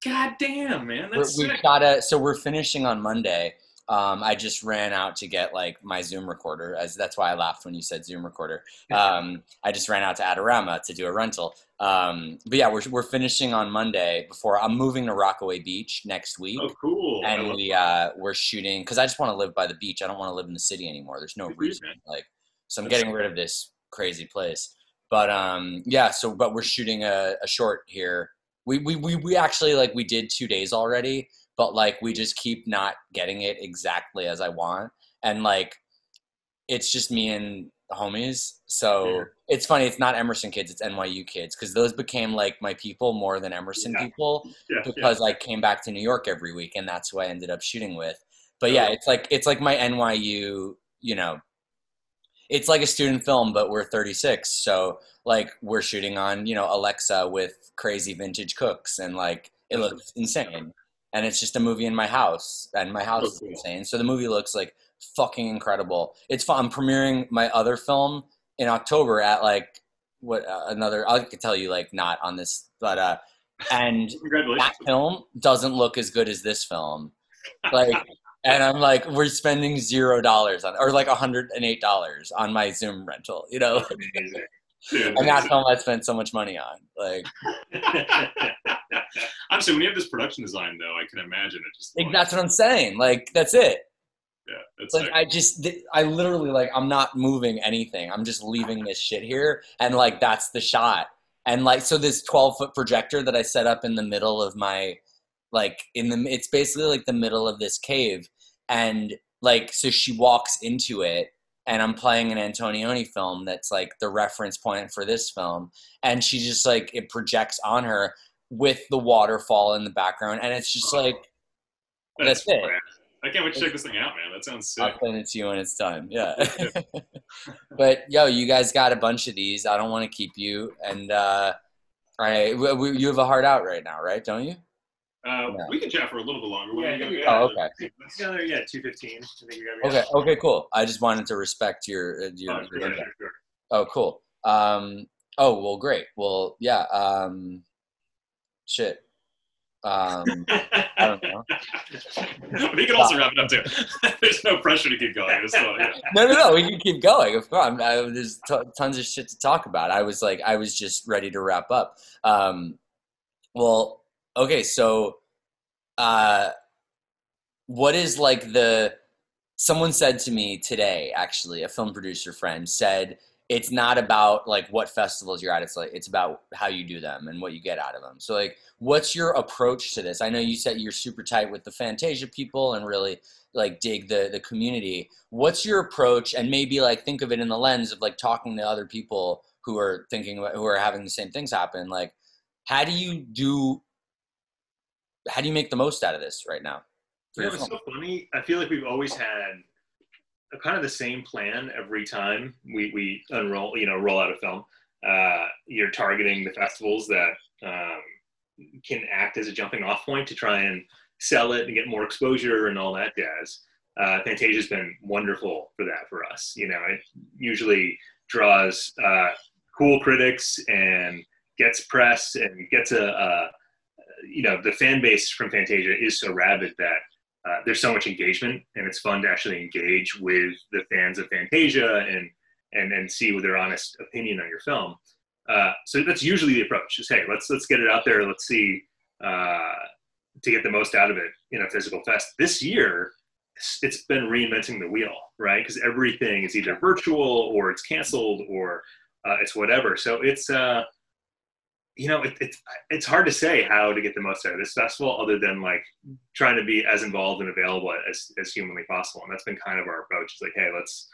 God damn, man, that's sick. got to so we're finishing on monday um, i just ran out to get like my zoom recorder as that's why i laughed when you said zoom recorder. Um, i just ran out to adorama to do a rental. Um, but yeah we're, we're finishing on monday before i'm moving to rockaway beach next week. Oh, cool. And we uh, we're shooting because i just want to live by the beach. I don't want to live in the city anymore. There's no reason like so i'm getting rid of this crazy place. But um yeah so but we're shooting a, a short here. We, we we we actually like we did two days already but like we just keep not getting it exactly as i want and like it's just me and homies so Yeah. it's funny it's not emerson kids it's nyu kids because those became like my people more than emerson Yeah. people Yeah, because I came back to New York every week, and that's who I ended up shooting with. But yeah, it's like it's like my NYU, you know, it's like a student film, but we're 36, so like we're shooting on you know Alexa with crazy vintage Cookes, and like it looks insane, and it's just a movie in my house, and my house is insane. So the movie looks like fucking incredible. It's fun. I'm premiering my other film in October at like what uh, another I could tell you like not on this, but uh, and that film doesn't look as good as this film. Like, and I'm like, we're spending zero dollars on, or like hundred and eight dollars on my Zoom rental, you know. Dude, And that film I spent so much money on. Like, Honestly, when you have this production design, though, I can imagine it just. like, that's what I'm saying. Like, that's it. yeah, it's Like. I just, I literally like, I'm not moving anything. I'm just leaving this shit here, and like, that's the shot. And like, so this 12 foot projector that I set up in the middle of my, like, in the, it's basically like the middle of this cave, and like, so she walks into it, and I'm playing an Antonioni film that's like the reference point for this film, and she just like it projects on her with the waterfall in the background, and it's just like that's it. rad. I can't wait to check this thing out, man. That sounds sick. I'll send it to you when it's done. Yeah. but yo, you guys got a bunch of these. I don't want to keep you, and uh, I w- w- you have a heart out right now, right? Don't you? Uh, Yeah. We can chat for a little bit longer. What Yeah, are you gonna- we Oh, okay. Let's go. Yeah, two fifteen. I think we got. Okay. Okay. Cool. I just wanted to respect your uh, your. Oh, your sure, sure. Oh, cool. Um. Oh well, great. Well, yeah. Um. Shit. Um. I don't know. he can also wrap it up too. There's no pressure to keep going. Yeah. No, no, no. We can keep going. Of course, I, there's t- tons of shit to talk about. I was like, I was just ready to wrap up. Um, well, okay. So, uh, what is like the? Someone said to me today, actually, a film producer friend said it's not about like what festivals you're at. It's like it's about how you do them and what you get out of them. So, like, what's your approach to this? I know you said you're super tight with the Fantasia people and really like dig the the community what's your approach and maybe like think of it in the lens of like talking to other people who are thinking about, who are having the same things happen like how do you do how do you make the most out of this right now for You know, it's so funny. I feel like we've always had kind of the same plan every time we, we unroll, you know, roll out a film. Uh, you're targeting the festivals that um, can act as a jumping off point to try and sell it and get more exposure and all that jazz. Uh, Fantasia's been wonderful for that for us. You know, it usually draws uh, cool critics and gets press and gets a, a, you know, the fan base from Fantasia is so rabid that uh, there's so much engagement and it's fun to actually engage with the fans of Fantasia and and and see their honest opinion on your film. Uh, so that's usually the approach: is hey, let's let's get it out there. Let's see uh, to get the most out of it in a physical fest. This year, it's been reinventing the wheel, right? Because everything is either virtual or it's canceled or uh, it's whatever. So it's uh, you know, it, it's it's hard to say how to get the most out of this festival, other than like trying to be as involved and available as as humanly possible. And that's been kind of our approach. It's like, hey, let's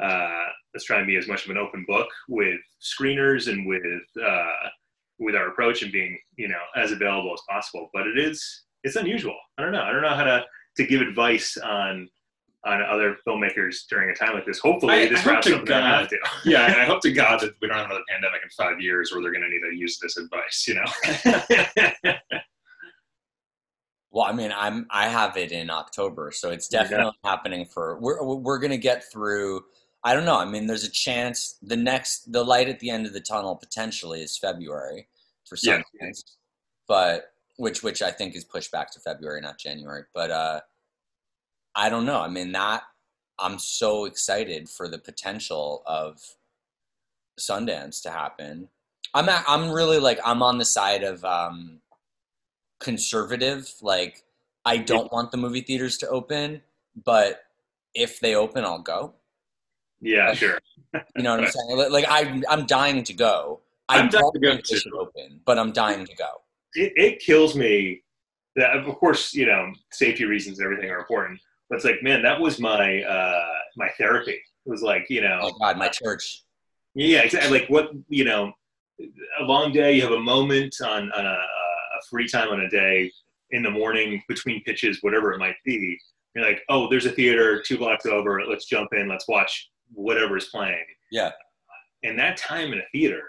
uh, let's try and be as much of an open book with screeners and with uh, with our approach and being you know as available as possible. But it is it's unusual. I don't know. I don't know how to to give advice on on other filmmakers during a time like this. Hopefully, I, this I route something God, I have to. yeah, I hope to God that we don't have another pandemic in five years where they're going to need to use this advice. You know. Well, I mean, I'm I have it in October, so it's definitely yeah. happening for we're we're gonna get through I don't know. I mean, there's a chance the next the light at the end of the tunnel potentially is February for some yeah. but which which I think is pushed back to February, not January. But uh, I don't know. I mean, that I'm so excited for the potential of Sundance to happen. I'm at, I'm really like I'm on the side of um, conservative. Like I don't want the movie theaters to open, but if they open, I'll go. Yeah, sure. you know what I'm saying? Like I, I'm dying to go. I I'm don't to go should open, but I'm dying to go. It, it kills me that, of course, you know, safety reasons and everything are important. But it's like, man, that was my uh, my therapy. It was like, you know, oh God, my church. Yeah, exactly. Like what you know, a long day. You have a moment on, on a, a free time on a day in the morning between pitches, whatever it might be. You're like, oh, there's a theater two blocks over. Let's jump in. Let's watch whatever is playing. Yeah. And that time in a theater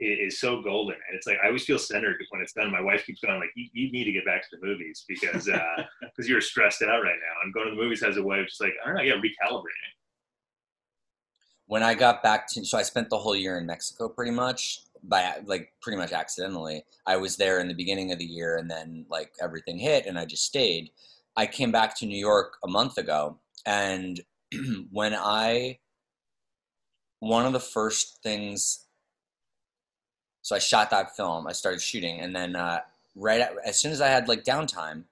is, so golden. And it's like, I always feel centered when it's done. My wife keeps going like, you, you need to get back to the movies because, uh, because you're stressed out right now. And going to the movies has a way of just like, I don't know, yeah, recalibrating. When I got back to, so I spent the whole year in Mexico pretty much by like pretty much accidentally. I was there in the beginning of the year and then like everything hit and I just stayed. I came back to New York a month ago and when I one of the first things so i shot that film i started shooting and then uh, right at, as soon as i had like downtime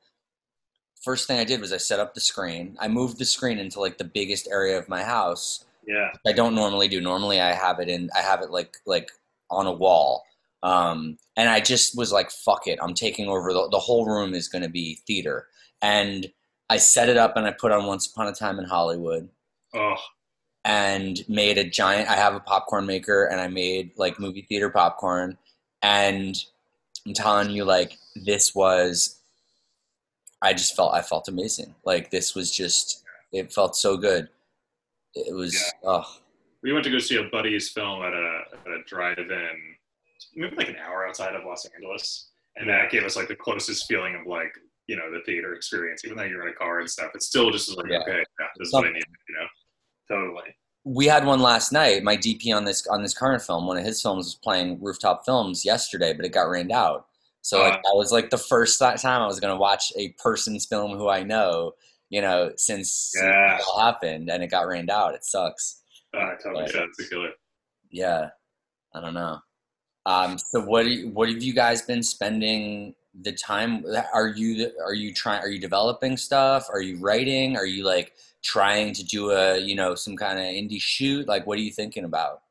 first thing i did was i set up the screen. I moved the screen into like the biggest area of my house. Yeah. I don't normally do normally i have it in i have it like like on a wall. Um, and i just was like fuck it i'm taking over the, the whole room is going to be theater. And i set it up and i put on once upon a time in hollywood. Oh and made a giant I have a popcorn maker and I made like movie theater popcorn and I'm telling you like this was I just felt I felt amazing. Like this was just it felt so good. It was yeah. oh we went to go see a buddy's film at a at a drive-in maybe like an hour outside of Los Angeles. And that gave us like the closest feeling of like, you know, the theater experience, even though you're in a car and stuff. It's still just like, yeah. okay, yeah, this is what I need, you know. Totally. We had one last night. My DP on this on this current film, one of his films was playing Rooftop Films yesterday, but it got rained out. So uh, like that was like the first time I was gonna watch a person's film who I know, you know, since, yeah. it happened and it got rained out. It sucks. Uh, totally, but, yeah, killer. Yeah, I don't know. Um, so what you, what have you guys been spending the time? Are you are you trying? Are you developing stuff? Are you writing? Are you like trying to do a you know some kind of indie shoot? Like what are you thinking about?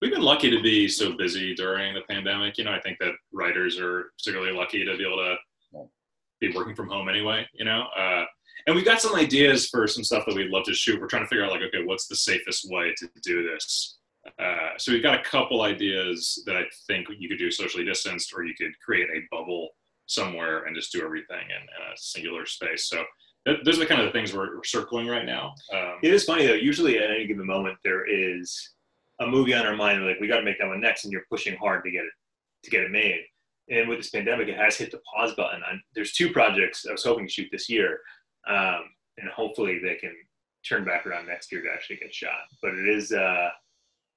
We've been lucky to be so busy during the pandemic. You know i think that writers are particularly lucky to be able to be working from home anyway you know? Uh, and we've got some ideas for some stuff that we'd love to shoot. We're trying to figure out like okay what's the safest way to do this? Uh, so we've got a couple ideas that i think you could do socially distanced or you could create a bubble somewhere and just do everything in, in a singular space. So Th- Those are the kind of things we're, we're circling right now. Um, It is funny though. Usually at any given moment there is a movie on our mind. Like, we got to make that one next, and you're pushing hard to get it to get it made. And with this pandemic, it has hit the pause button. On, there's two projects I was hoping to shoot this year, um, and hopefully they can turn back around next year to actually get shot. But it is, uh,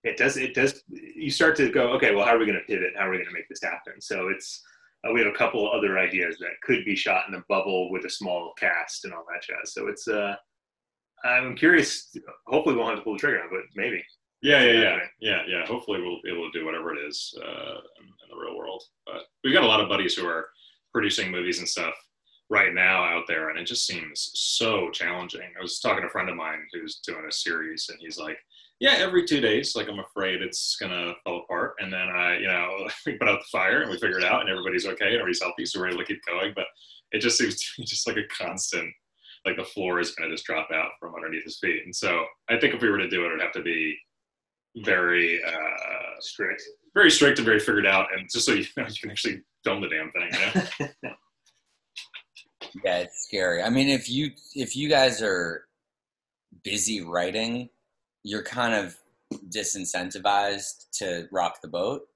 it does, it does. You start to go, okay, well, how are we going to pivot? How are we going to make this happen? So it's uh, we have a couple other ideas that could be shot in a bubble with a small cast and all that jazz. So it's, uh, I'm curious. Hopefully, we won't have to pull the trigger on, it, but maybe. Yeah, yeah, yeah, yeah, yeah. Hopefully, we'll be able to do whatever it is uh, in, in the real world. But we've got a lot of buddies who are producing movies and stuff right now out there, and it just seems so challenging. I was talking to a friend of mine who's doing a series, and he's like, "Yeah, every two days, like I'm afraid it's gonna fall apart, and then I, you know, we put out the fire and we figure it out, and everybody's okay, and everybody's healthy, so we're able to keep going." But it just seems to be just like a constant, like the floor is gonna just drop out from underneath his feet. And so I think if we were to do it, it'd have to be very uh, Strict. very strict and very figured out, and just so you know, you can actually film the damn thing. You know? Yeah, it's scary. I mean, if you if you guys are busy writing, you're kind of disincentivized to rock the boat.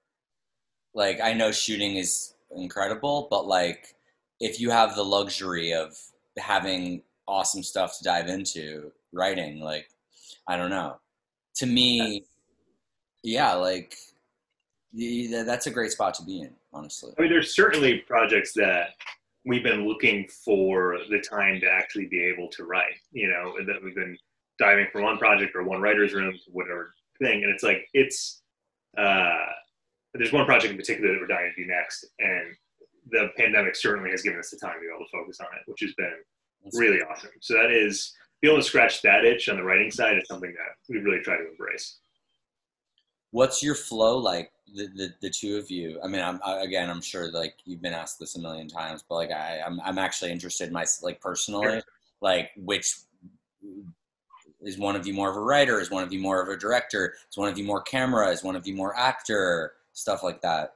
Like I know shooting is incredible, but like if you have the luxury of having awesome stuff to dive into, writing, like I don't know. To me, yeah, like that's a great spot to be in, honestly. I mean, there's certainly projects that we've been looking for the time to actually be able to write. You know, that we've been diving from one project or one writer's room to whatever thing, and it's like it's. Uh, there's one project in particular that we're dying to do next, and the pandemic certainly has given us the time to be able to focus on it, which has been really awesome. So that is being able to scratch that itch on the writing side is something that we really try to embrace. what's your flow like the, the, the two of you i mean i'm I, again i'm sure like you've been asked this a million times but like I, I'm, I'm actually interested in my like personally Sure. like which is one of you more of a writer is one of you more of a director is one of you more camera is one of you more actor stuff like that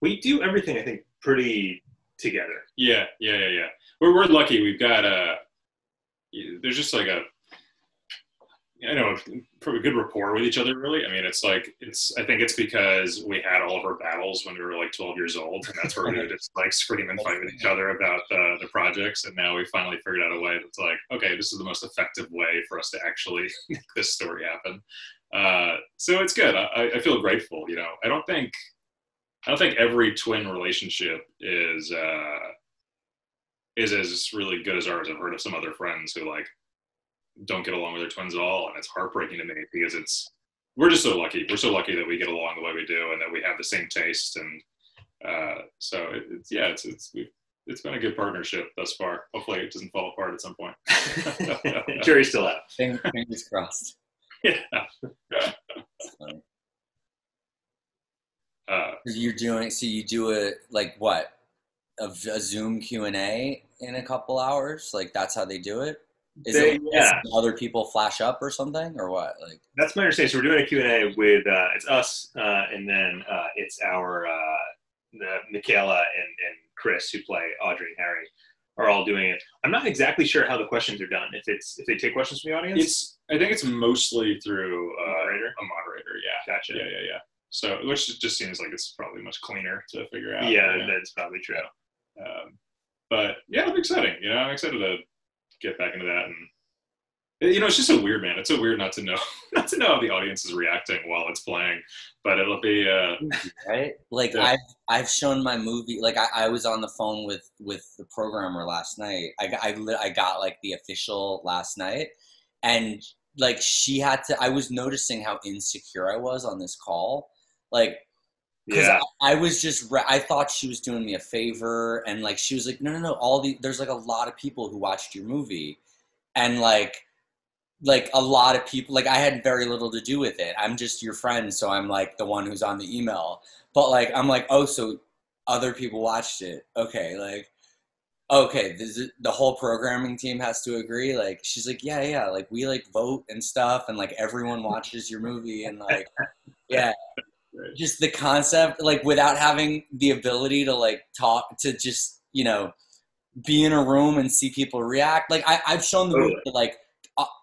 We do everything, I think, pretty together. Yeah, yeah, yeah, yeah. We're we're lucky. We've got uh, a. There's just like a. I know probably good rapport with each other. Really, I mean, it's like it's. I think it's because we had all of our battles when we were like 12 years old, and that's where we would just like scream and fight with each other about the the projects. And now we finally figured out a way that's like, okay, this is the most effective way for us to actually make this story happen. Uh, so it's good. I, I feel grateful. You know, I don't think. I don't think every twin relationship is uh, is as really good as ours. I've heard of some other friends who like don't get along with their twins at all, and it's heartbreaking to me because it's we're just so lucky. We're so lucky that we get along the way we do, and that we have the same taste, and uh, so it, it's yeah, it's it's we it's been a good partnership thus far. Hopefully, it doesn't fall apart at some point. Jury's still out. Fing- fingers crossed yeah. That's funny. Uh, you're doing so you do a like what a, a zoom q&a in a couple hours like that's how they do it is They- it yeah. other people flash up or something or what like That's my understanding. So we're doing a Q&A with, uh, it's us, uh, and then uh, it's our, uh, the Michaela and, and Chris who play Audrey and Harry are all doing it. I'm not exactly sure how the questions are done. If it's if they take questions from the audience. it's I think it's mostly through uh, Moderator? a moderator. Yeah. gotcha. Yeah, yeah, yeah. So, which just seems like it's probably much cleaner to figure out. Yeah, you know? that's probably true. Um, but yeah, it'll be exciting. You know, I'm excited to get back into that, and you know, it's just so weird, man. It's so weird not to know, not to know how the audience is reacting while it's playing. But it'll be, uh, right like Yeah. i've i've shown my movie like I, I was on the phone with with the programmer last night i I, I got like the official last night and like she had to i was noticing how insecure i was on this call like because Yeah. I, I was just re- i thought she was doing me a favor and like she was like no no no all the there's like a lot of people who watched your movie and like like a lot of people like i had very little to do with it. I'm just your friend so i'm like the one who's on the email. But like i'm like oh so other people watched it. Okay like okay this is, the whole programming team has to agree. Like she's like yeah yeah like we like vote and stuff and like everyone watches your movie and like yeah Right. just the concept like without having the ability to like talk to just you know be in a room and see people react. Like I, I've shown the Totally. like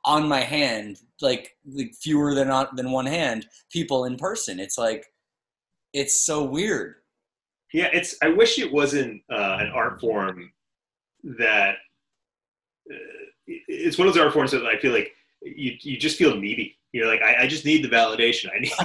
on my hand, like, like fewer than on, than one hand, people in person. It's like it's so weird. Yeah, it's. I wish it wasn't uh, an art form that. Uh, it's one of those art forms that I feel like you you just feel needy. You're like, I, I just need the validation. I need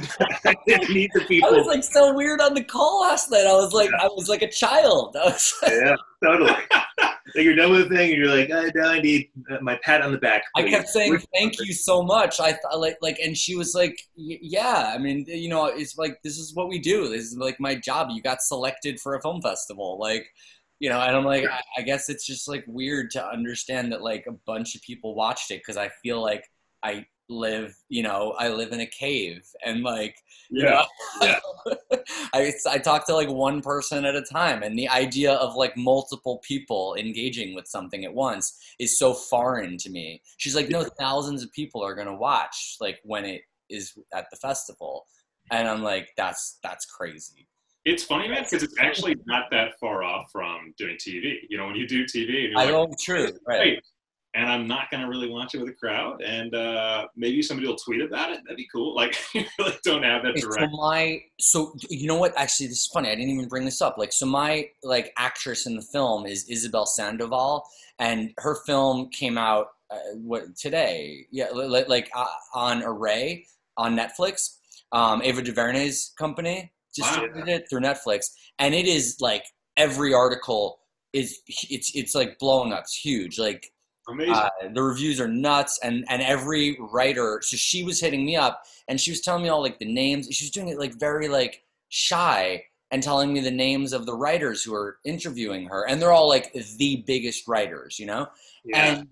I need the people. I was like so weird on the call last night. I was like I was like a child. I was like, yeah, totally. like you're done with the thing, and you're like, oh, now I need uh, my pat on the back. I kept saying thank you so much. I thought like like, and she was like, yeah. I mean, you know, it's like this is what we do. This is like my job. You got selected for a film festival, like, you know. And I'm like, I, I guess it's just like weird to understand that like a bunch of people watched it because I feel like I live, you know, I live in a cave and like you Yeah, know? yeah. I, I talk to like one person at a time and the idea of like multiple people engaging with something at once is so foreign to me she's like no thousands of people are going to watch like when it is at the festival and i'm like that's that's crazy It's funny, man, because it's actually not that far off from doing TV. You know, when you do TV, and you're i like, know true right. And I'm not gonna really launch it with a crowd, and uh, maybe somebody will tweet about it. That'd be cool. Like, you really don't have that Okay, so my so you know what actually this is funny i didn't even bring this up like so my like actress in the film is isabel sandoval and her film came out uh, what today yeah li- li- like uh, on array on netflix um, ava duvernay's company distributed it through netflix and it is like every article is it's it's like blowing up it's huge like Amazing. uh, the reviews are nuts and and every writer so she was hitting me up and she was telling me all like the names she was doing it like very like shy and telling me the names of the writers who are interviewing her and they're all like the biggest writers you know yeah. and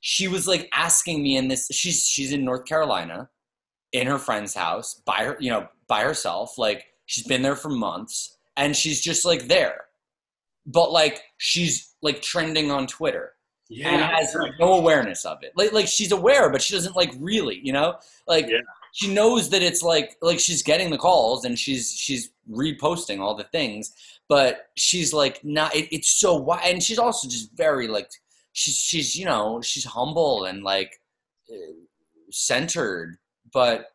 she was like asking me in this she's she's in north carolina in her friend's house by her you know by herself like she's been there for months and she's just like there but like she's like trending on twitter yeah, and has no awareness of it. Like, like she's aware, but she doesn't like really, you know. Like Yeah. she knows that it's like like she's getting the calls and she's she's reposting all the things, but she's like not. It, it's so wide, and she's also just very like she's she's you know she's humble and like uh, centered, but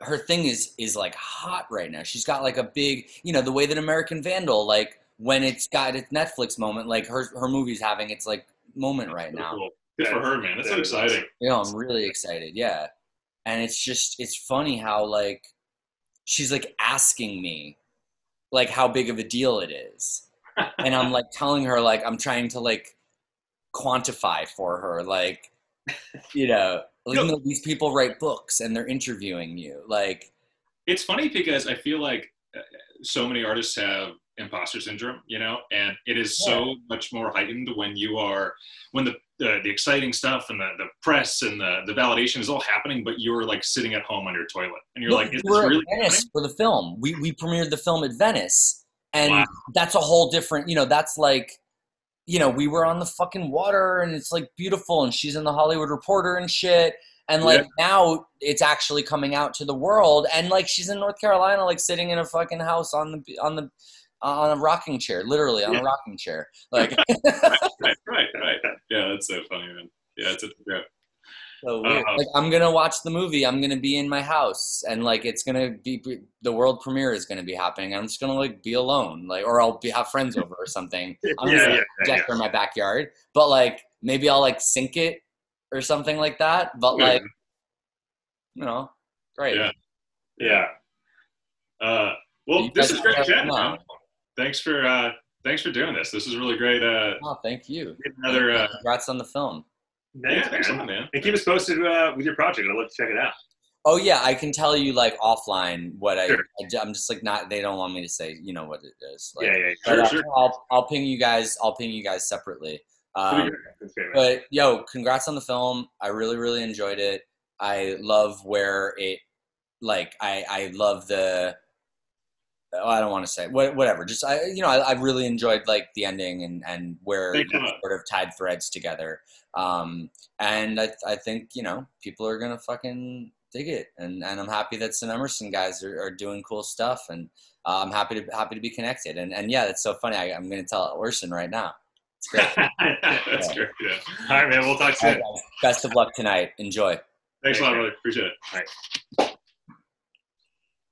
her thing is is like hot right now. She's got like a big, you know, the way that American Vandal like when it's got its Netflix moment, like her her movie's having its like moment right now. Cool. Good for her, man. That's so That is exciting. You know, I'm really excited. Yeah, and it's just it's funny how like she's like asking me like how big of a deal it is, and I'm like telling her like I'm trying to like quantify for her like you know like, No. you know, these people write books and they're interviewing you like It's funny because I feel like uh, so many artists have imposter syndrome, you know, and it is so much more heightened when you are when the the, the exciting stuff and the, the press and the, the validation is all happening, but you're like sitting at home on your toilet and you're Look, like, is were really Venice happening? for the film. We we premiered the film at Venice, and Wow. that's a whole different. You know, that's like, you know, we were on the fucking water, and it's like beautiful, and she's in the Hollywood Reporter and shit. And like now, it's actually coming out to the world, and like she's in North Carolina, like sitting in a fucking house on the on the on a rocking chair, literally on Yeah. a rocking chair. Like, right, right, right. Yeah, that's so funny, man. Yeah, it's a trip. So weird. Uh, like I'm gonna watch the movie. I'm gonna be in my house, and like it's gonna be the world premiere is gonna be happening. I'm just gonna like be alone, like or I'll be have friends over or something. I'm yeah, gonna yeah, yeah, projector in my backyard, but like maybe I'll like sink it or something like that. But Yeah. like you know, great. Yeah. yeah. Uh, well, this is great have chat, fun. man. Thanks for uh, thanks for doing this. This is really great. Uh, Oh, thank you. another uh, Congrats on the film. yeah, Thanks, thanks man. man. And keep us posted uh, with your project. I'd love to check it out. Oh yeah, I can tell you like offline what I, Sure. I am just like not. They don't want me to say you know what it is. Like, yeah, yeah. but, Sure, uh, sure. I'll I'll ping you guys. I'll ping you guys separately. Um, good. That's great, man. but yo, congrats on the film. I really really enjoyed it. I love where it like I I love the. Oh, I don't want to say what, whatever. Just I, you know, I, I really enjoyed like the ending and and where it sort of tied threads together. Um, and I I think you know people are gonna fucking dig it, and and I'm happy that some Emerson guys are, are doing cool stuff, and uh, I'm happy to happy to be connected. And and yeah, that's so funny. I, I'm gonna tell Orson right now. It's great. That's Yeah. great. Yeah. All right, man. We'll talk soon. right. Best of luck tonight. Enjoy. Thanks a lot, man. brother. Appreciate it. All right.